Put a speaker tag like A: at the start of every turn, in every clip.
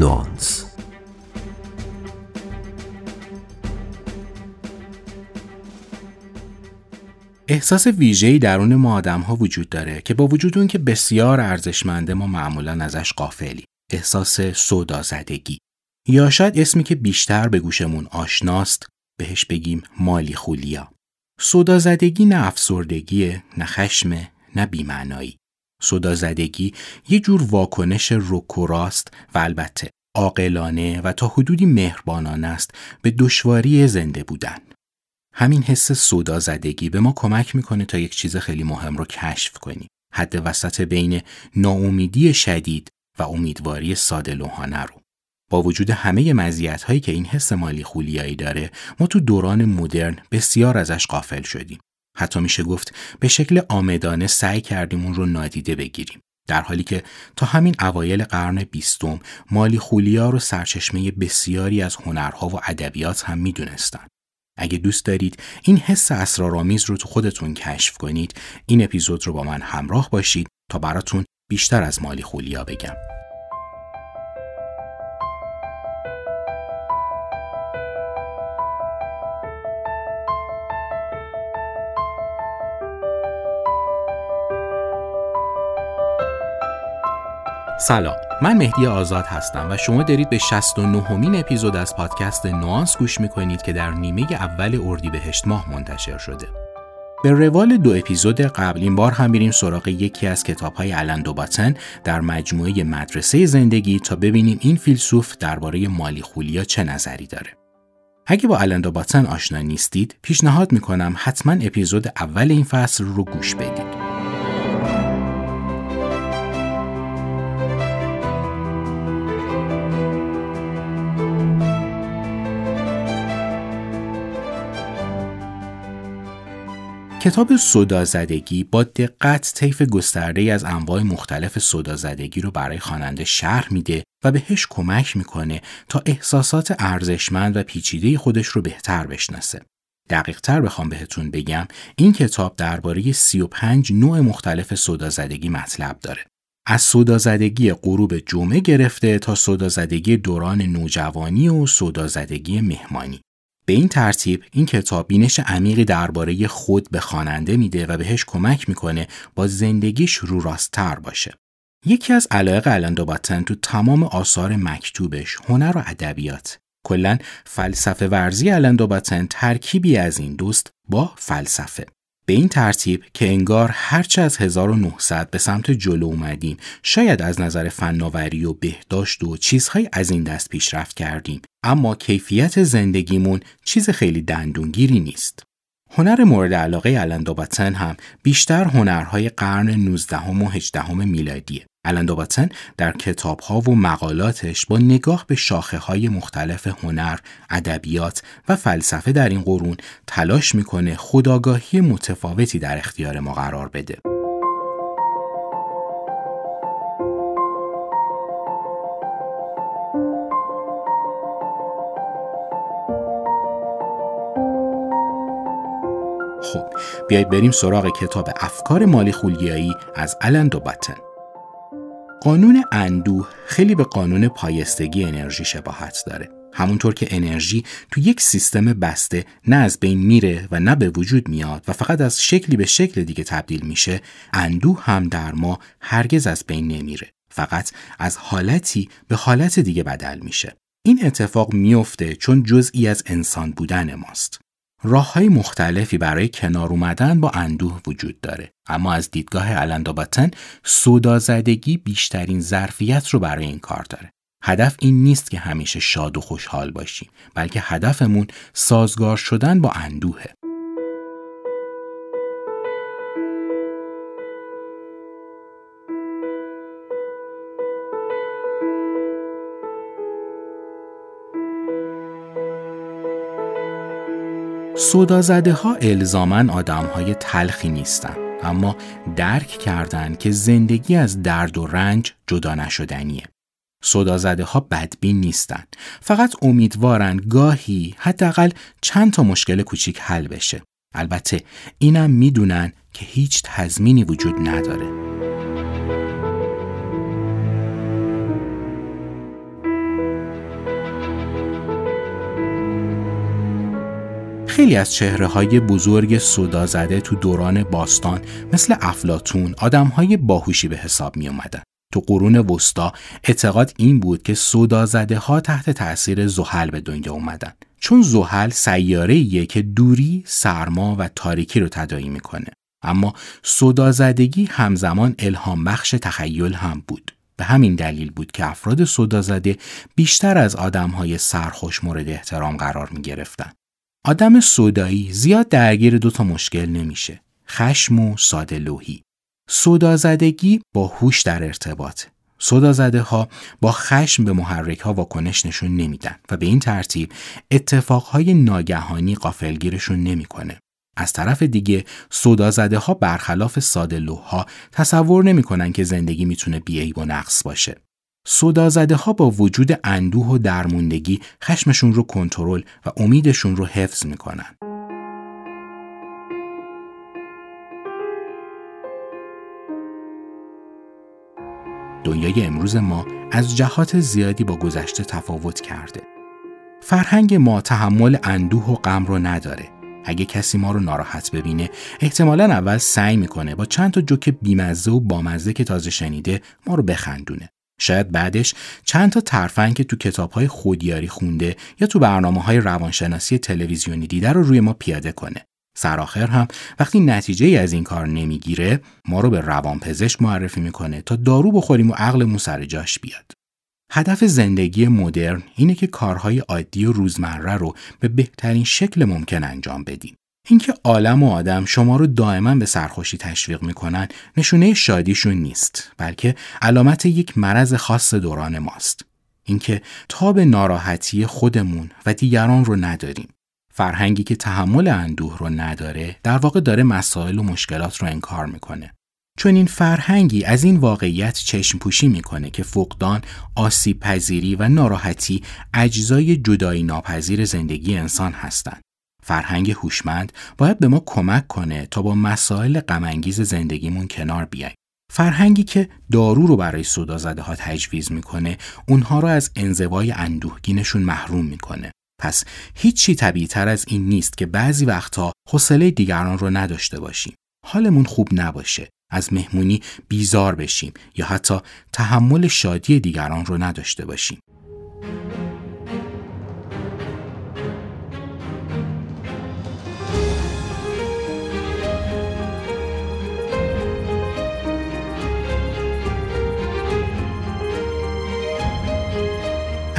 A: نانس
B: احساس ویژه‌ای درون ما آدم ها وجود داره که با وجود اون که بسیار ارزشمنده ما معمولا ازش قافلی. احساس سودا زدگی. یا شاید اسمی که بیشتر به گوشمون آشناست بهش بگیم مالی خولیا. سودا زدگی نه افسردگیه، نه خشم، نه بیمعنایی. سودا زدگی یه جور واکنش رکوراست و البته عاقلانه و تا حدودی مهربانانه است به دشواری زنده بودن. همین حس سودا زدگی به ما کمک می‌کنه تا یک چیز خیلی مهم رو کشف کنیم. حد وسط بین ناامیدی شدید و امیدواری ساده لوحانه رو. با وجود همه مزیت هایی که این حس مالی خولیایی داره ما تو دوران مدرن بسیار ازش قافل شدیم. حتی میشه گفت به شکل آمدانه سعی کردیم اون رو نادیده بگیریم. در حالی که تا همین اوایل قرن بیستم مالی خولیا رو سرچشمه بسیاری از هنرها و ادبیات هم می‌دونستن. اگه دوست دارید این حس اسرارآمیز رو تو خودتون کشف کنید این اپیزود رو با من همراه باشید تا براتون بیشتر از مالی خولیا بگم. سلام من مهدی آزاد هستم و شما دارید به 69 همین اپیزود از پادکست نوانس گوش می‌کنید که در نیمه اول اردیبهشت ماه منتشر شده به روال دو اپیزود قبل این بار هم میریم سراغ یکی از کتاب های الند و باتن در مجموعه مدرسه زندگی تا ببینیم این فیلسوف درباره مالی خولیا چه نظری داره. اگه با الند و باتن آشنا نیستید پیشنهاد می‌کنم حتما اپیزود اول این فصل رو گوش بدید. کتاب زدگی با دقت طیف گسترده از انواع مختلف زدگی رو برای خواننده شرح میده و بهش کمک می‌کنه تا احساسات ارزشمند و پیچیده خودش رو بهتر بشناسه. دقیق تر بخوام بهتون بگم این کتاب درباره 35 نوع مختلف زدگی مطلب داره. از زدگی غروب جمعه گرفته تا زدگی دوران نوجوانی و زدگی مهمانی. به این ترتیب این کتاب بینش عمیقی درباره خود به خواننده میده و بهش کمک می‌کنه با زندگیش رو راستتر باشه. یکی از علایق الان باتن تو تمام آثار مکتوبش هنر و ادبیات کلا فلسفه ورزی الان باتن ترکیبی از این دوست با فلسفه به این ترتیب که انگار هرچه از 1900 به سمت جلو اومدیم شاید از نظر فناوری و بهداشت و چیزهای از این دست پیشرفت کردیم اما کیفیت زندگیمون چیز خیلی دندونگیری نیست. هنر مورد علاقه الندوباتن هم بیشتر هنرهای قرن 19 و 18 میلادیه. الندوباتن در کتابها و مقالاتش با نگاه به شاخه های مختلف هنر، ادبیات و فلسفه در این قرون تلاش می‌کنه خداگاهی متفاوتی در اختیار ما قرار بده. خب بیایید بریم سراغ کتاب افکار مالی خولیایی از الند و باتن قانون اندوه خیلی به قانون پایستگی انرژی شباهت داره. همونطور که انرژی تو یک سیستم بسته نه از بین میره و نه به وجود میاد و فقط از شکلی به شکل دیگه تبدیل میشه اندوه هم در ما هرگز از بین نمیره. فقط از حالتی به حالت دیگه بدل میشه. این اتفاق میفته چون جزئی از انسان بودن ماست. راه های مختلفی برای کنار اومدن با اندوه وجود داره. اما از دیدگاه النداباتن سودا زدگی بیشترین ظرفیت رو برای این کار داره. هدف این نیست که همیشه شاد و خوشحال باشیم بلکه هدفمون سازگار شدن با اندوهه. سودازده ها الزامن آدم های تلخی نیستن اما درک کردند که زندگی از درد و رنج جدا نشدنیه. سودازده ها بدبین نیستن. فقط امیدوارن گاهی حداقل چند تا مشکل کوچیک حل بشه. البته اینم می‌دونن که هیچ تضمینی وجود نداره. خیلی از چهره های بزرگ صدازده تو دوران باستان مثل افلاتون آدم های باهوشی به حساب می اومدن. تو قرون وسطا اعتقاد این بود که صدازده ها تحت تأثیر زحل به دنیا اومدن چون زحل سیاره که دوری، سرما و تاریکی رو تدایی می‌کنه اما صدازدگی همزمان الهام بخش تخیل هم بود به همین دلیل بود که افراد صدازده بیشتر از آدمهای سرخوش مورد احترام قرار می گرفتن. آدم سودایی زیاد درگیر دو تا مشکل نمیشه. خشم و ساده لوحی. سودازدگی با هوش در ارتباط. سودازده ها با خشم به محرک ها واکنش نشون نمیدن و به این ترتیب اتفاقهای ناگهانی قافلگیرشون نمی‌کنه. از طرف دیگه سودازده ها برخلاف ساده ها تصور نمی‌کنن که زندگی می‌تونه بیعیب و نقص باشه. صدازده ها با وجود اندوه و درموندگی خشمشون رو کنترل و امیدشون رو حفظ می‌کنن. دنیای امروز ما از جهات زیادی با گذشته تفاوت کرده. فرهنگ ما تحمل اندوه و غم رو نداره. اگه کسی ما رو ناراحت ببینه احتمالا اول سعی می‌کنه با چند تا جوک بیمزه و بامزه که تازه شنیده ما رو بخندونه. شاید بعدش چند تا ترفنگ که تو کتاب های خودیاری خونده یا تو برنامه های روانشناسی تلویزیونی دیده رو روی ما پیاده کنه. سرآخر هم وقتی نتیجه ای از این کار نمی‌گیره ما رو به روانپزشک معرفی می‌کنه تا دارو بخوریم و عقلمون سر جاش بیاد. هدف زندگی مدرن اینه که کارهای عادی و روزمره رو به بهترین شکل ممکن انجام بدیم. اینکه عالم و آدم شما رو دائما به سرخوشی تشویق می‌کنن نشونه شادیشون نیست بلکه علامت یک مرض خاص دوران ماست. اینکه تاب ناراحتی خودمون و دیگران رو نداریم. فرهنگی که تحمل اندوه رو نداره در واقع داره مسائل و مشکلات رو انکار می‌کنه. چون این فرهنگی از این واقعیت چشم پوشی می‌کنه که فقدان، آسیب پذیری و ناراحتی اجزای جدایی ناپذیر زندگی انسان هستند. فرهنگ هوشمند باید به ما کمک کنه تا با مسائل غمانگیز زندگیمون کنار بیایم. فرهنگی که دارو رو برای زده ها تجویز می‌کنه اونها رو از انزوای اندوهگینشون محروم می‌کنه. پس هیچی طبیعی تر از این نیست که بعضی وقتها حوصله دیگران رو نداشته باشیم. حالمون خوب نباشه. از مهمونی بیزار بشیم یا حتی تحمل شادی دیگران رو نداشته باشیم.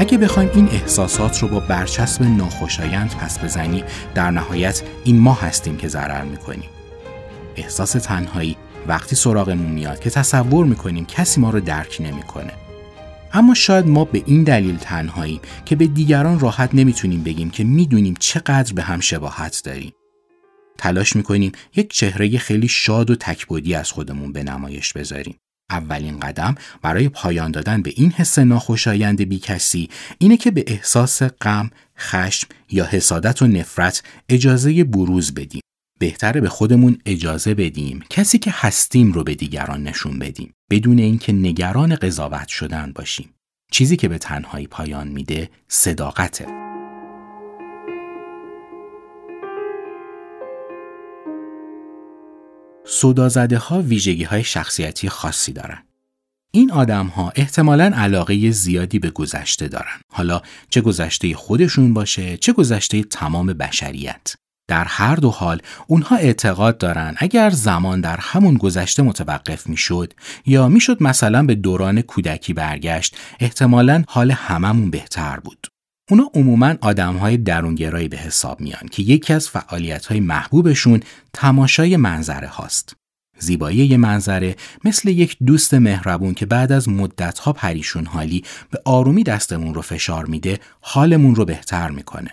B: اگه بخوایم این احساسات رو با برچسب ناخوشایند پس بزنیم در نهایت این ما هستیم که ضرر می‌کنیم. احساس تنهایی وقتی سراغمون میاد که تصور می‌کنیم کسی ما رو درک نمی‌کنه. اما شاید ما به این دلیل تنهاییم که به دیگران راحت نمی‌تونیم بگیم که می‌دونیم چقدر به هم شباهت داریم. تلاش می‌کنیم یک چهره خیلی شاد و تکبودی از خودمون به نمایش بذاریم. اولین قدم برای پایان دادن به این حس ناخوشایند بی کسی اینه که به احساس غم، خشم یا حسادت و نفرت اجازه بروز بدیم. بهتره به خودمون اجازه بدیم کسی که هستیم رو به دیگران نشون بدیم بدون اینکه نگران قضاوت شدن باشیم. چیزی که به تنهایی پایان میده صداقته. سودازده ها ویژگی های شخصیتی خاصی دارن. این آدم ها احتمالا علاقه زیادی به گذشته دارن. حالا چه گذشته خودشون باشه چه گذشته تمام بشریت. در هر دو حال اونها اعتقاد دارن اگر زمان در همون گذشته متوقف می‌شد یا می‌شد مثلا به دوران کودکی برگشت احتمالا حال هممون بهتر بود. اونا عموما آدم های درونگرایی به حساب میان که یکی از فعالیت های محبوبشون تماشای منظره هاست. زیبایی یه منظره مثل یک دوست مهربون که بعد از مدتها پریشون حالی به آرومی دستمون رو فشار میده حالمون رو بهتر می‌کنه.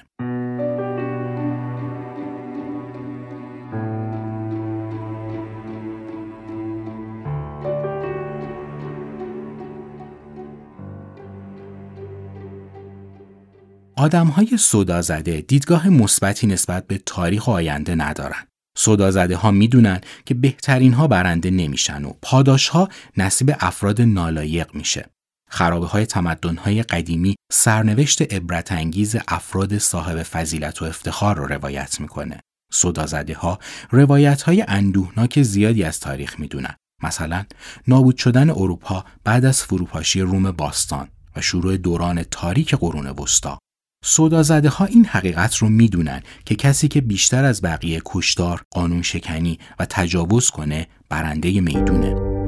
B: آدم های صدا زده دیدگاه مثبتی نسبت به تاریخ و آینده ندارن. صدا زده ها می‌دونن که بهترین ها برنده نمیشن و پاداش ها نصیب افراد نالایق میشه. خرابه های تمدن های قدیمی سرنوشت عبرت انگیز افراد صاحب فضیلت و افتخار رو روایت می‌کنه. صدازده ها روایت های اندوهناک زیادی از تاریخ می‌دونن. مثلا نابود شدن اروپا بعد از فروپاشی روم باستان و شروع دوران تاریک قرون وسطا سودازده ها این حقیقت رو می‌دونن که کسی که بیشتر از بقیه کشتار، قانون شکنی و تجاوز کنه برنده می‌دونه.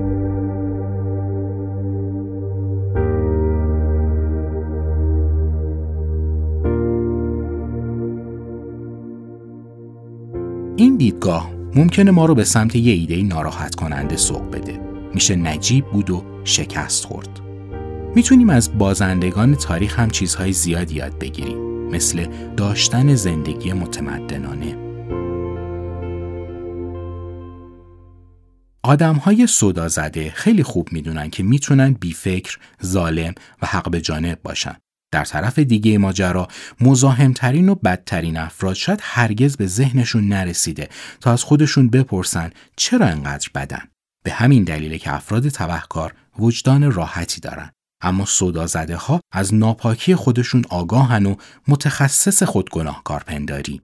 B: این دیدگاه ممکنه ما رو به سمت یه ایده ناراحت کننده سوق بده. میشه نجیب بود و شکست خورد. می‌تونیم از بازندگان تاریخ هم چیزهای زیادی یاد بگیریم مثل داشتن زندگی متمدنانه آدم های صدا زده خیلی خوب می‌دونن که می‌تونن بیفکر، ظالم و حق به جانب باشن. در طرف دیگه ماجرا مزاحمترین و بدترین افراد شاید هرگز به ذهنشون نرسیده تا از خودشون بپرسن چرا انقدر بدن. به همین دلیله که افراد تبهکار وجدان راحتی دارن. اما زده ها از ناپاکی خودشون آگاهن و متخصص خودگناه کارپنداری.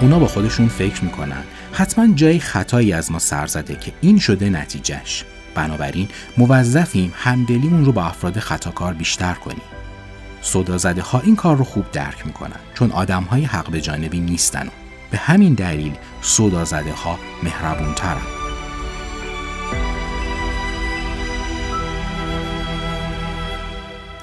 B: اونا با خودشون فکر می‌کنن. حتما جای خطایی از ما سر زده که این شده نتیجهش. بنابراین موظفیم همدلیمون رو با افراد خطاکار بیشتر کنیم. صدازده ها این کار رو خوب درک می‌کنن چون آدم های حق به جانبی نیستن. به همین دلیل صدا زده ها مهربون ترن.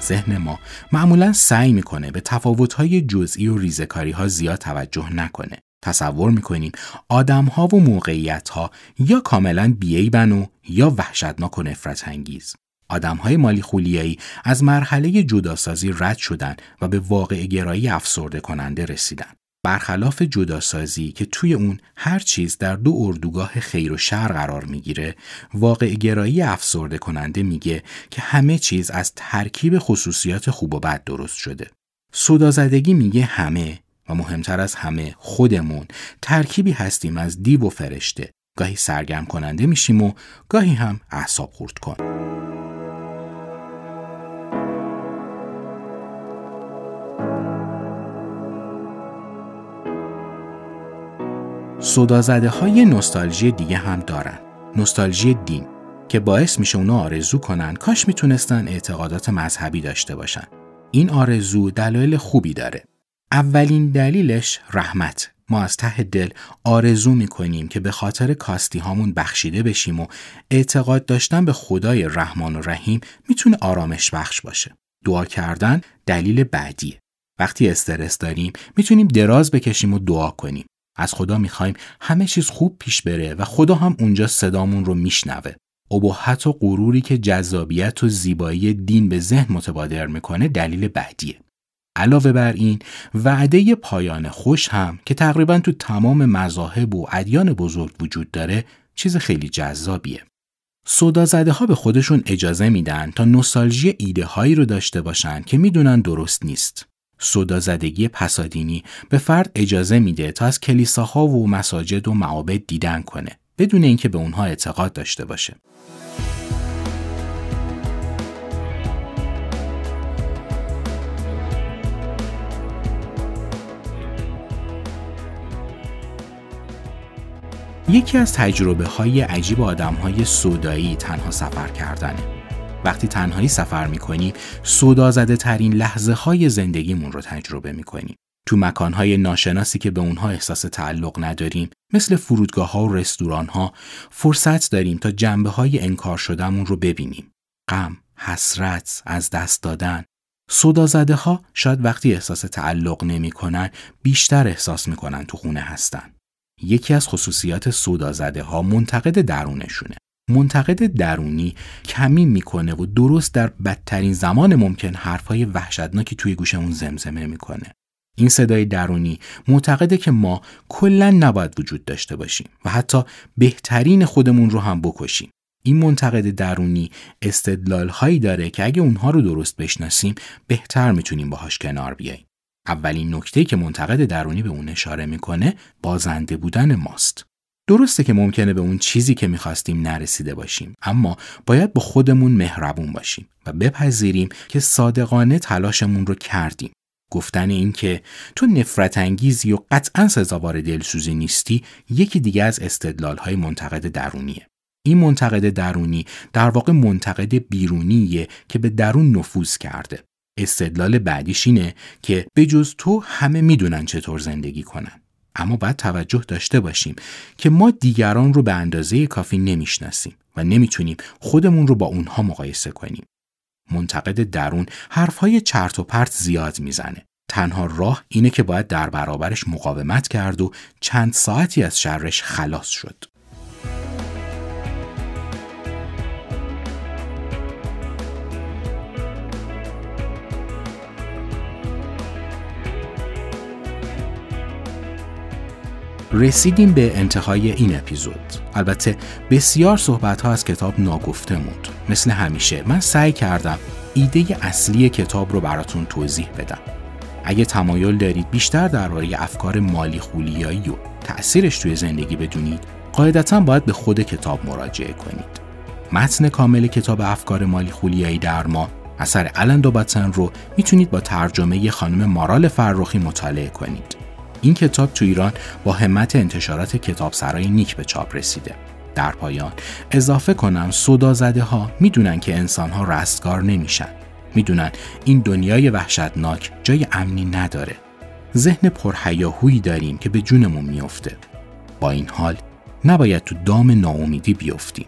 B: ذهن ما معمولا سعی می‌کنه به تفاوت‌های جزئی و ریزکاری ها زیاد توجه نکنه. تصور می‌کنیم آدم ها و موقعیت ها یا کاملا بیعیبن و یا وحشتناک و نفرت انگیز. آدم های مالی خولیایی از مرحله جداسازی رد شدن و به واقع گرایی افسرده کننده رسیدن. برخلاف جداسازی که توی اون هر چیز در دو اردوگاه خیر و شر قرار می‌گیره واقع گرایی افسرده کننده میگه که همه چیز از ترکیب خصوصیات خوب و بد درست شده. صدازدگی میگه همه و مهمتر از همه خودمون ترکیبی هستیم از دیو و فرشته. گاهی سرگرم کننده میشیم و گاهی هم اعصاب خورد کن. صدازده های نوستالژی دیگه هم دارن. نوستالژی دین که باعث میشه اونا آرزو کنن کاش می‌تونستن اعتقادات مذهبی داشته باشن. این آرزو دلایل خوبی داره. اولین دلیلش رحمت. ما از ته دل آرزو می‌کنیم که به خاطر کاستی هامون بخشیده بشیم و اعتقاد داشتن به خدای رحمان و رحیم می‌تونه آرامش بخش باشه. دعا کردن دلیل بعدیه. وقتی استرس داریم می‌تونیم دراز بکشیم و دعا کنیم. از خدا می‌خوایم همه چیز خوب پیش بره و خدا هم اونجا صدامون رو میشنوه. ابهت و غروری که جذابیت و زیبایی دین به ذهن متبادر می‌کنه دلیل بعدیه. علاوه بر این وعده پایان خوش هم که تقریبا تو تمام مذاهب و ادیان بزرگ وجود داره چیز خیلی جذابیه. زده ها به خودشون اجازه میدن تا نوستالژی ایده هایی رو داشته باشن که می‌دونن درست نیست. زدگی پسادینی به فرد اجازه میده تا از کلیساها و مساجد و معابد دیدن کنه بدون اینکه به اونها اعتقاد داشته باشه. یکی از تجربه های عجیب آدم های سودایی تنها سفر کردنه. وقتی تنهایی سفر می‌کنیم سودا زده ترین لحظه های زندگیمون رو تجربه می‌کنیم. تو مکانهای ناشناسی که به اونها احساس تعلق نداریم مثل فرودگاه ها و رستوران ها فرصت داریم تا جنبه های انکار شدهمون رو ببینیم. غم، حسرت، از دست دادن. صدا زده ها شاید وقتی احساس تعلق نمی‌کنن بیشتر احساس می‌کنن تو خونه هستن. یکی از خصوصیات صدا زده ها منتقد درونشونه. منتقد درونی کمی می‌کنه و درست در بدترین زمان ممکن حرفهای وحشتناکی توی گوشمون زمزمه می‌کنه. این صدای درونی معتقده که ما کلا نباید وجود داشته باشیم و حتی بهترین خودمون رو هم بکشیم. این منتقد درونی استدلال هایی داره که اگه اونها رو درست بشناسیم بهتر می‌تونیم باهاش کنار بیاییم. اولین نکته که منتقد درونی به اون اشاره می‌کنه بازنده بودن ماست. درسته که ممکنه به اون چیزی که می‌خواستیم نرسیده باشیم اما باید با خودمون مهربون باشیم و بپذیریم که صادقانه تلاشمون رو کردیم گفتن این که تو نفرت انگیزی و قطعا سزاوار دلسوزی نیستی یکی دیگه از استدلال های منتقد درونیه. این منتقد درونی در واقع منتقد بیرونیه که به درون نفوذ کرده. استدلال بعدیش اینه که بجز تو همه می‌دونن چطور زندگی کنن. اما باید توجه داشته باشیم که ما دیگران رو به اندازه کافی نمی‌شناسیم و نمی‌تونیم خودمون رو با اونها مقایسه کنیم. منتقد درون حرفهای چرت و پرت زیاد می‌زنه. تنها راه اینه که باید در برابرش مقاومت کرد و چند ساعتی از شرش خلاص شد. رسیدیم به انتهای این اپیزود. البته بسیار صحبت ها از کتاب ناگفته موند. مثل همیشه من سعی کردم ایده اصلی کتاب رو براتون توضیح بدم. اگه تمایل دارید بیشتر درباره افکار مالی خولیایی و تأثیرش توی زندگی بدونید قاعدتا باید به خود کتاب مراجعه کنید. متن کامل کتاب افکار مالی خولیایی در ما اثر الن دوباتن رو می‌تونید با ترجمه خانم مارال فرخی مطالعه کنید. این کتاب تو ایران با همت انتشارات کتاب سرای نیک به چاپ رسیده. در پایان اضافه کنم صدا زده ها می‌دونن که انسان ها رستگار نمیشن. می‌دونن این دنیای وحشتناک جای امنی نداره. ذهن پرهیاهویی داریم که به جونمون میافته. با این حال نباید تو دام ناامیدی بیفتیم.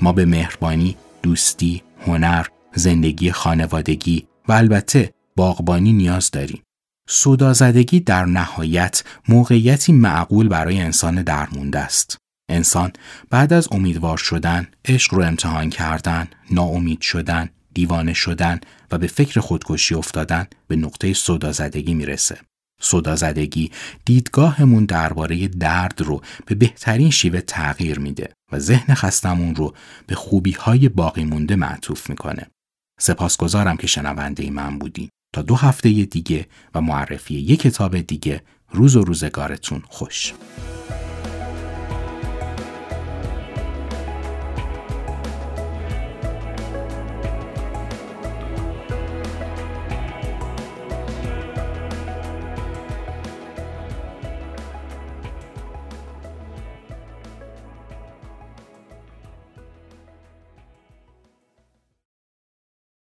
B: ما به مهربانی، دوستی، هنر، زندگی خانوادگی و البته باغبانی نیاز داریم. سودازدگی در نهایت موقعیتی معقول برای انسان درمونده است. انسان بعد از امیدوار شدن، عشق رو امتحان کردن، ناامید شدن، دیوانه شدن و به فکر خودکشی افتادن به نقطه سودازدگی می‌رسه. سودازدگی دیدگاهمون درباره درد رو به بهترین شیوه تغییر میده و ذهن خستمون رو به خوبی های باقی مونده معطوف می‌کنه. سپاسگزارم که شنونده من بودیم. تا دو هفته دیگه و معرفی یک کتاب دیگه روز و روزگارتون خوش.